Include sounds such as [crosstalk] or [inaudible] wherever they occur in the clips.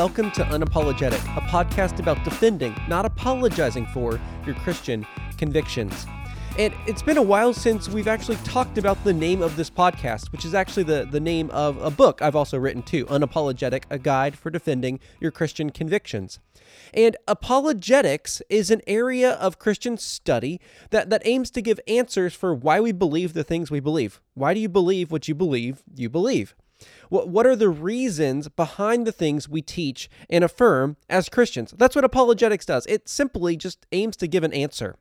welcome to Unapologetic, a podcast about defending, not apologizing for, your Christian convictions. And it's been a while since we've actually talked about the name of this podcast, which is actually the, the name of a book I've also written too Unapologetic, a guide for defending your Christian convictions. And apologetics is an area of Christian study that, that aims to give answers for why we believe the things we believe. Why do you believe what you believe you believe? What, what are the reasons behind the things we teach and affirm as Christians? That's what apologetics does. It simply just aims to give an answer.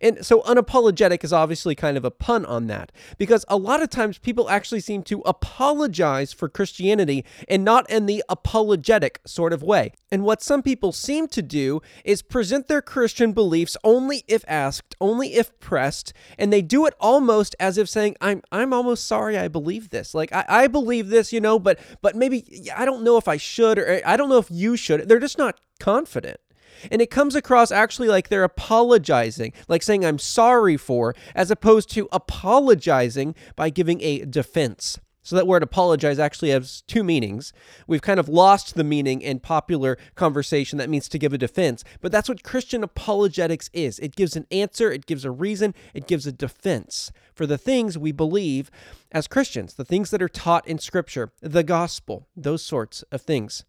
And so unapologetic is obviously kind of a pun on that because a lot of times people actually seem to apologize for Christianity and not in the apologetic sort of way. And what some people seem to do is present their Christian beliefs only if asked, only if pressed, and they do it almost as if saying, I'm I'm almost sorry I believe this. Like I, I believe this, you know, but but maybe I don't know if I should or I don't know if you should. They're just not confident. And it comes across actually like they're apologizing, like saying, I'm sorry for, as opposed to apologizing by giving a defense. So that word apologize actually has two meanings. We've kind of lost the meaning in popular conversation that means to give a defense, but that's what Christian apologetics is. It gives an answer, it gives a reason, it gives a defense for the things we believe as Christians, the things that are taught in Scripture, the gospel, those sorts of things.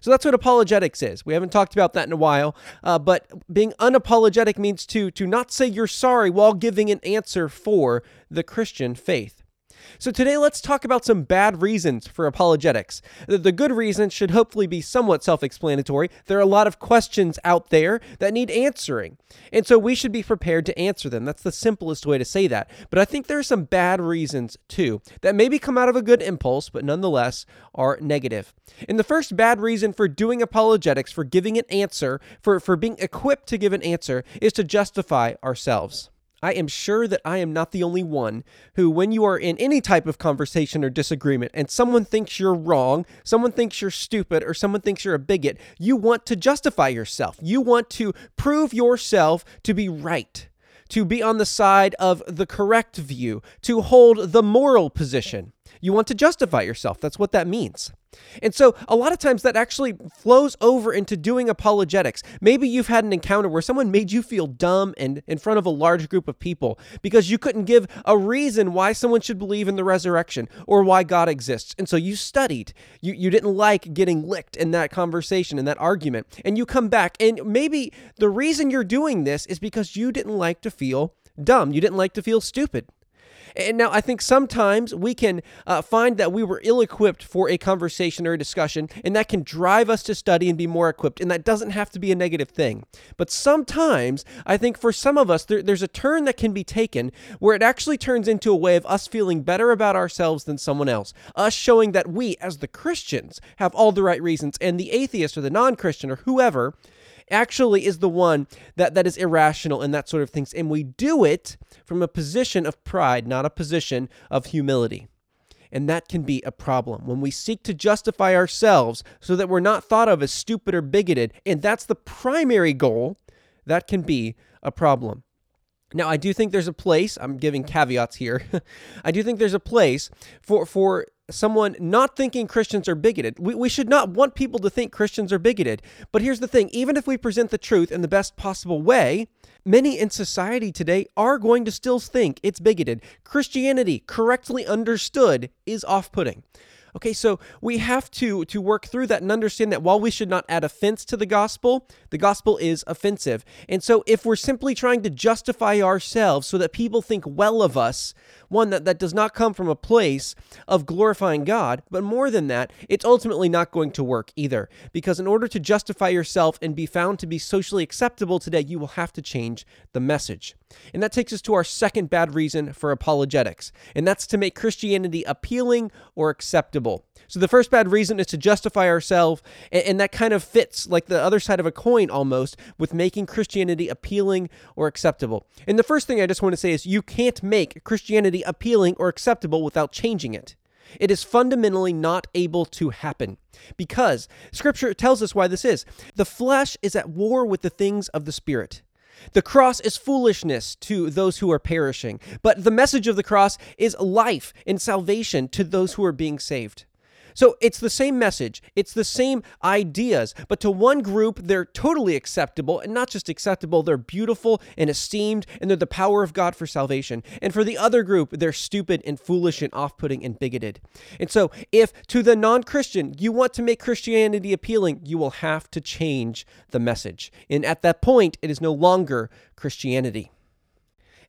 So that's what apologetics is. We haven't talked about that in a while, uh, but being unapologetic means to to not say you're sorry while giving an answer for the Christian faith. So today let's talk about some bad reasons for apologetics. The good reasons should hopefully be somewhat self-explanatory. There are a lot of questions out there that need answering. And so we should be prepared to answer them. That's the simplest way to say that. But I think there are some bad reasons too that maybe come out of a good impulse but nonetheless are negative. And the first bad reason for doing apologetics, for giving an answer, for for being equipped to give an answer is to justify ourselves. I am sure that I am not the only one who, when you are in any type of conversation or disagreement and someone thinks you're wrong, someone thinks you're stupid, or someone thinks you're a bigot, you want to justify yourself. You want to prove yourself to be right, to be on the side of the correct view, to hold the moral position. You want to justify yourself. That's what that means. And so, a lot of times that actually flows over into doing apologetics. Maybe you've had an encounter where someone made you feel dumb and in front of a large group of people because you couldn't give a reason why someone should believe in the resurrection or why God exists. And so you studied. You, you didn't like getting licked in that conversation, in that argument. And you come back, and maybe the reason you're doing this is because you didn't like to feel dumb. You didn't like to feel stupid. And now I think sometimes we can uh, find that we were ill equipped for a conversation or a discussion, and that can drive us to study and be more equipped. And that doesn't have to be a negative thing. But sometimes I think for some of us, there, there's a turn that can be taken where it actually turns into a way of us feeling better about ourselves than someone else, us showing that we, as the Christians, have all the right reasons, and the atheist or the non Christian or whoever actually is the one that, that is irrational and that sort of things. And we do it from a position of pride, not a position of humility. And that can be a problem when we seek to justify ourselves so that we're not thought of as stupid or bigoted. And that's the primary goal. That can be a problem. Now, I do think there's a place, I'm giving caveats here. [laughs] I do think there's a place for, for someone not thinking Christians are bigoted. We, we should not want people to think Christians are bigoted. But here's the thing even if we present the truth in the best possible way, many in society today are going to still think it's bigoted. Christianity, correctly understood, is off putting. Okay, so we have to to work through that and understand that while we should not add offense to the gospel, the gospel is offensive. And so if we're simply trying to justify ourselves so that people think well of us, one that, that does not come from a place of glorifying God, but more than that, it's ultimately not going to work either. Because in order to justify yourself and be found to be socially acceptable today, you will have to change the message. And that takes us to our second bad reason for apologetics, and that's to make Christianity appealing or acceptable. So the first bad reason is to justify ourselves, and, that kind of fits like the other side of a coin almost with making Christianity appealing or acceptable. And the first thing I just want to say is you can't make Christianity appealing or acceptable without changing it. It is fundamentally not able to happen because Scripture tells us why this is. The flesh is at war with the things of the Spirit. The cross is foolishness to those who are perishing, but the message of the cross is life and salvation to those who are being saved. So it's the same message, it's the same ideas, but to one group, they're totally acceptable, and not just acceptable, they're beautiful and esteemed, and they're the power of God for salvation. And for the other group, they're stupid and foolish and off putting and bigoted. And so, if to the non Christian you want to make Christianity appealing, you will have to change the message. And at that point, it is no longer Christianity.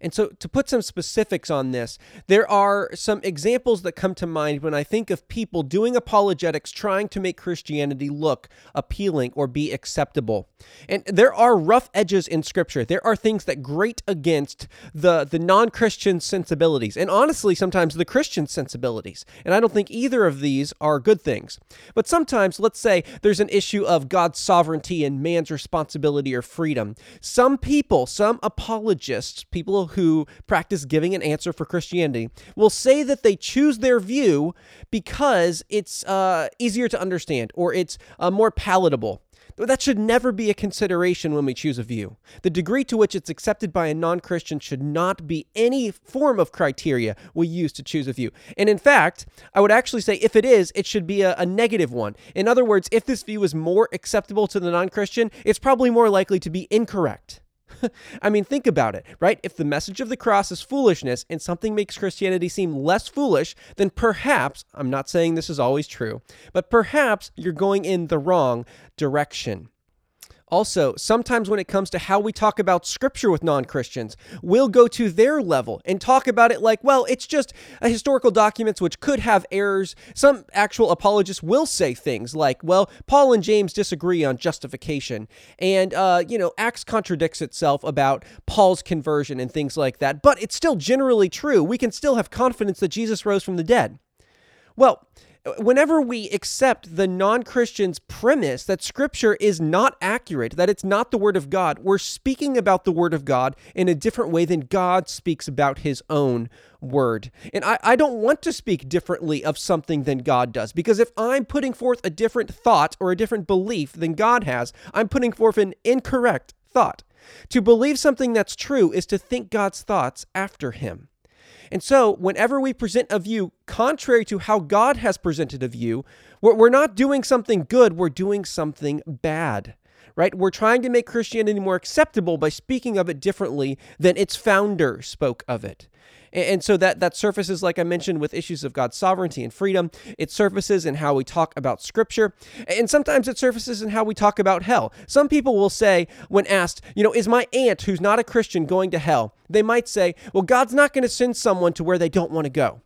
And so, to put some specifics on this, there are some examples that come to mind when I think of people doing apologetics trying to make Christianity look appealing or be acceptable. And there are rough edges in Scripture. There are things that grate against the, the non Christian sensibilities, and honestly, sometimes the Christian sensibilities. And I don't think either of these are good things. But sometimes, let's say there's an issue of God's sovereignty and man's responsibility or freedom. Some people, some apologists, people who practice giving an answer for Christianity will say that they choose their view because it's uh, easier to understand or it's uh, more palatable. That should never be a consideration when we choose a view. The degree to which it's accepted by a non Christian should not be any form of criteria we use to choose a view. And in fact, I would actually say if it is, it should be a, a negative one. In other words, if this view is more acceptable to the non Christian, it's probably more likely to be incorrect. [laughs] I mean, think about it, right? If the message of the cross is foolishness and something makes Christianity seem less foolish, then perhaps, I'm not saying this is always true, but perhaps you're going in the wrong direction. Also, sometimes when it comes to how we talk about scripture with non Christians, we'll go to their level and talk about it like, well, it's just a historical documents which could have errors. Some actual apologists will say things like, well, Paul and James disagree on justification. And, uh, you know, Acts contradicts itself about Paul's conversion and things like that. But it's still generally true. We can still have confidence that Jesus rose from the dead. Well, whenever we accept the non Christian's premise that Scripture is not accurate, that it's not the Word of God, we're speaking about the Word of God in a different way than God speaks about His own Word. And I, I don't want to speak differently of something than God does, because if I'm putting forth a different thought or a different belief than God has, I'm putting forth an incorrect thought. To believe something that's true is to think God's thoughts after Him. And so, whenever we present a view contrary to how God has presented a view, we're, not doing something good, we're doing something bad. Right? We're trying to make Christianity more acceptable by speaking of it differently than its founder spoke of it. And so that that surfaces, like I mentioned, with issues of God's sovereignty and freedom. It surfaces in how we talk about Scripture, and sometimes it surfaces in how we talk about hell. Some people will say, when asked, you know, is my aunt who's not a Christian going to hell? They might say, well, God's not going to send someone to where they don't want to go.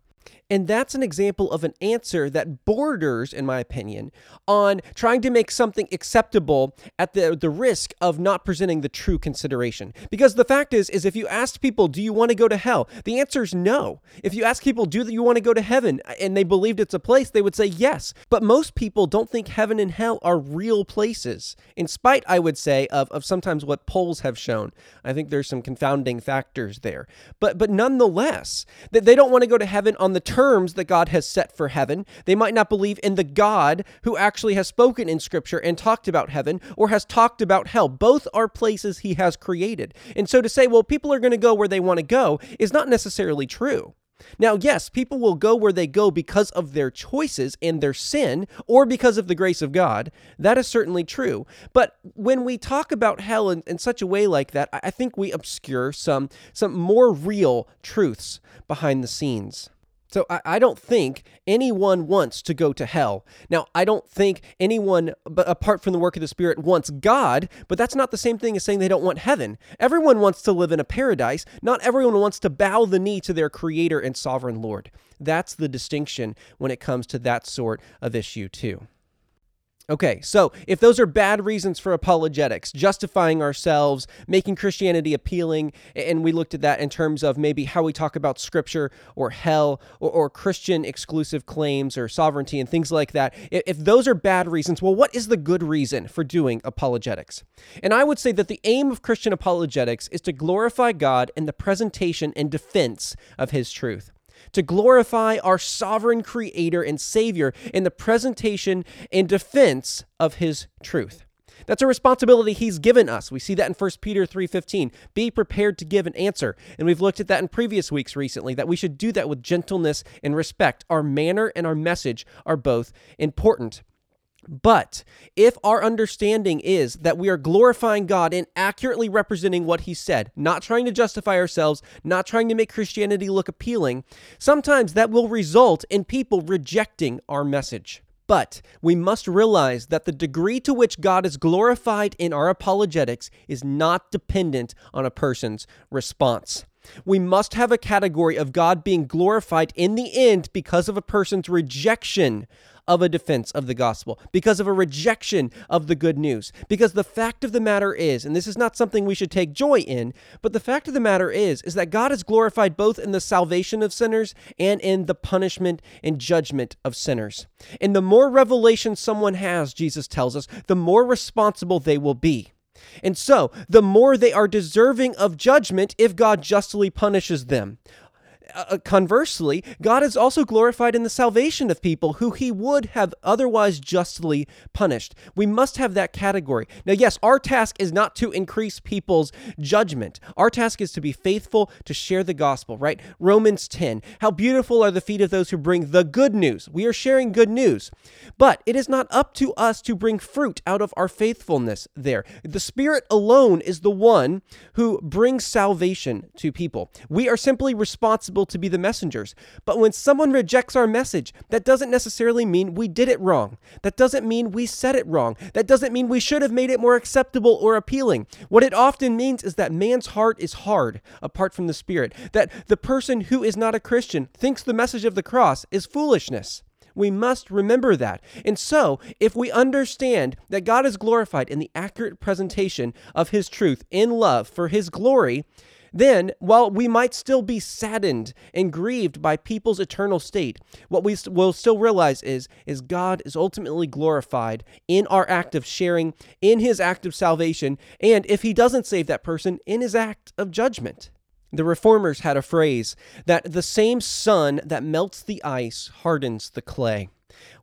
And that's an example of an answer that borders, in my opinion, on trying to make something acceptable at the, the risk of not presenting the true consideration. Because the fact is, is if you asked people, do you want to go to hell? The answer is no. If you ask people, do you want to go to heaven? And they believed it's a place, they would say yes. But most people don't think heaven and hell are real places, in spite, I would say, of, of sometimes what polls have shown. I think there's some confounding factors there. But but nonetheless, that they don't want to go to heaven on the terms that God has set for heaven. They might not believe in the God who actually has spoken in Scripture and talked about heaven or has talked about hell. Both are places he has created. And so to say, well, people are going to go where they want to go is not necessarily true. Now, yes, people will go where they go because of their choices and their sin, or because of the grace of God. That is certainly true. But when we talk about hell in, in such a way like that, I think we obscure some, some more real truths behind the scenes. So I, I, don't think anyone wants to go to hell. Now, I don't think anyone, but apart from the work of the Spirit, wants God, but that's not the same thing as saying they don't want heaven. Everyone wants to live in a paradise. Not everyone wants to bow the knee to their Creator and Sovereign Lord. That's the distinction when it comes to that sort of issue, too. Okay, so if those are bad reasons for apologetics, justifying ourselves, making Christianity appealing, and we looked at that in terms of maybe how we talk about scripture or hell or, or Christian exclusive claims or sovereignty and things like that, if those are bad reasons, well, what is the good reason for doing apologetics? And I would say that the aim of Christian apologetics is to glorify God in the presentation and defense of his truth to glorify our sovereign creator and savior in the presentation and defense of his truth. That's a responsibility he's given us. We see that in 1 Peter 3:15. Be prepared to give an answer. And we've looked at that in previous weeks recently that we should do that with gentleness and respect. Our manner and our message are both important. But if our understanding is that we are glorifying God and accurately representing what He said, not trying to justify ourselves, not trying to make Christianity look appealing, sometimes that will result in people rejecting our message. But we must realize that the degree to which God is glorified in our apologetics is not dependent on a person's response. We must have a category of God being glorified in the end because of a person's rejection of a defense of the gospel, because of a rejection of the good news. Because the fact of the matter is, and this is not something we should take joy in, but the fact of the matter is, is that God is glorified both in the salvation of sinners and in the punishment and judgment of sinners. And the more revelation someone has, Jesus tells us, the more responsible they will be. And so, the more they are deserving of judgment if God justly punishes them. Uh, uh, conversely, God is also glorified in the salvation of people who he would have otherwise justly punished. We must have that category. Now, yes, our task is not to increase people's judgment. Our task is to be faithful to share the gospel, right? Romans 10. How beautiful are the feet of those who bring the good news. We are sharing good news. But it is not up to us to bring fruit out of our faithfulness there. The Spirit alone is the one who brings salvation to people. We are simply responsible to be the messengers. But when someone rejects our message, that doesn't necessarily mean we did it wrong. That doesn't mean we said it wrong. That doesn't mean we should have made it more acceptable or appealing. What it often means is that man's heart is hard apart from the Spirit, that the person who is not a Christian thinks the message of the cross is foolishness. We must remember that. And so, if we understand that God is glorified in the accurate presentation of His truth in love for His glory, then, while we might still be saddened and grieved by people's eternal state, what we will still realize is, is God is ultimately glorified in our act of sharing, in his act of salvation, and if he doesn't save that person, in his act of judgment. The reformers had a phrase that the same sun that melts the ice hardens the clay.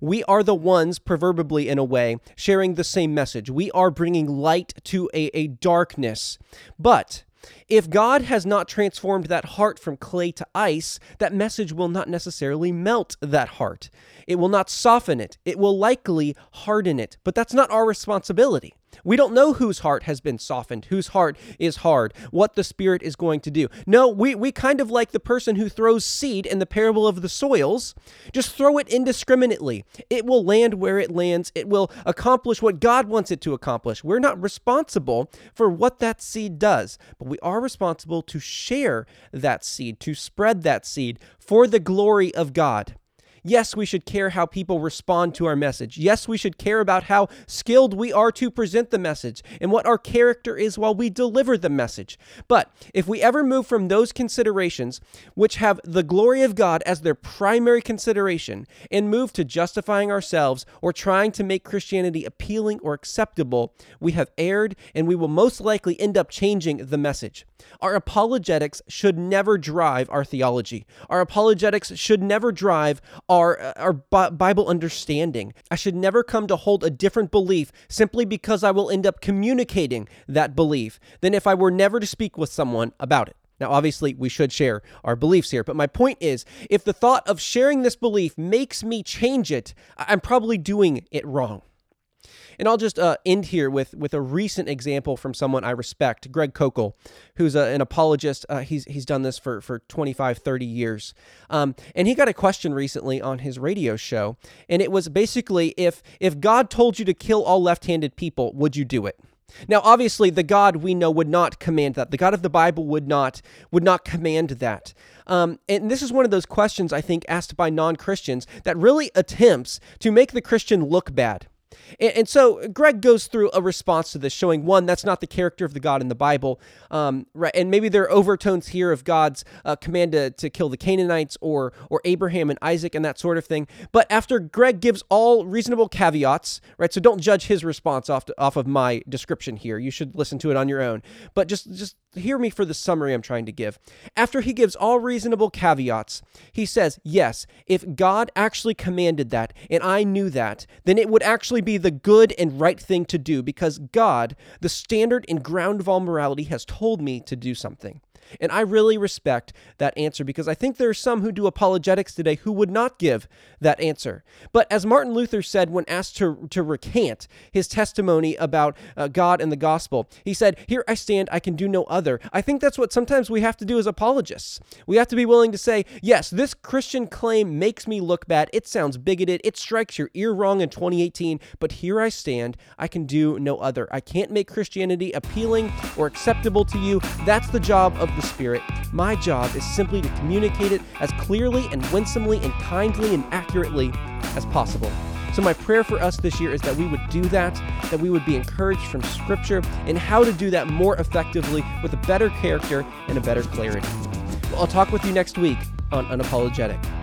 We are the ones, proverbially in a way, sharing the same message. We are bringing light to a, a darkness. But if God has not transformed that heart from clay to ice, that message will not necessarily melt that heart. It will not soften it. It will likely harden it. But that's not our responsibility. We don't know whose heart has been softened, whose heart is hard, what the Spirit is going to do. No, we, we kind of like the person who throws seed in the parable of the soils. Just throw it indiscriminately. It will land where it lands, it will accomplish what God wants it to accomplish. We're not responsible for what that seed does, but we are responsible to share that seed, to spread that seed for the glory of God. Yes, we should care how people respond to our message. Yes, we should care about how skilled we are to present the message and what our character is while we deliver the message. But if we ever move from those considerations, which have the glory of God as their primary consideration, and move to justifying ourselves or trying to make Christianity appealing or acceptable, we have erred and we will most likely end up changing the message. Our apologetics should never drive our theology. Our apologetics should never drive our, our Bible understanding. I should never come to hold a different belief simply because I will end up communicating that belief than if I were never to speak with someone about it. Now, obviously, we should share our beliefs here, but my point is if the thought of sharing this belief makes me change it, I'm probably doing it wrong. And I'll just uh, end here with with a recent example from someone I respect, Greg Koukl, who's a, an apologist. Uh, he's he's done this for for 25, 30 years. Um, and he got a question recently on his radio show, and it was basically if if God told you to kill all left-handed people, would you do it? Now, obviously, the God we know would not command that. The God of the Bible would not would not command that. Um, and this is one of those questions I think asked by non Christians that really attempts to make the Christian look bad. And, and, so Greg goes through a response to this, showing one, that's not the character of the God in the Bible. Um, right, and maybe there are overtones here of God's uh, command to, to kill the Canaanites or or Abraham and Isaac and that sort of thing. But after Greg gives all reasonable caveats, right? So don't judge his response off to, off of my description here. You should listen to it on your own. But just just hear me for the summary I'm trying to give. After he gives all reasonable caveats, he says, Yes, if God actually commanded that and I knew that, then it would actually be the good and right thing to do because God, the standard and ground of all morality, has told me to do something. And I really respect that answer because I think there are some who do apologetics today who would not give that answer. But as Martin Luther said when asked to, to recant his testimony about uh, God and the gospel, he said, Here I stand, I can do no other. I think that's what sometimes we have to do as apologists. We have to be willing to say, Yes, this Christian claim makes me look bad. It sounds bigoted. It strikes your ear wrong in 2018, but here I stand, I can do no other. I can't make Christianity appealing or acceptable to you. That's the job of the Spirit. My job is simply to communicate it as clearly and winsomely and kindly and accurately as possible. So, my prayer for us this year is that we would do that, that we would be encouraged from Scripture and how to do that more effectively with a better character and a better clarity. I'll talk with you next week on Unapologetic.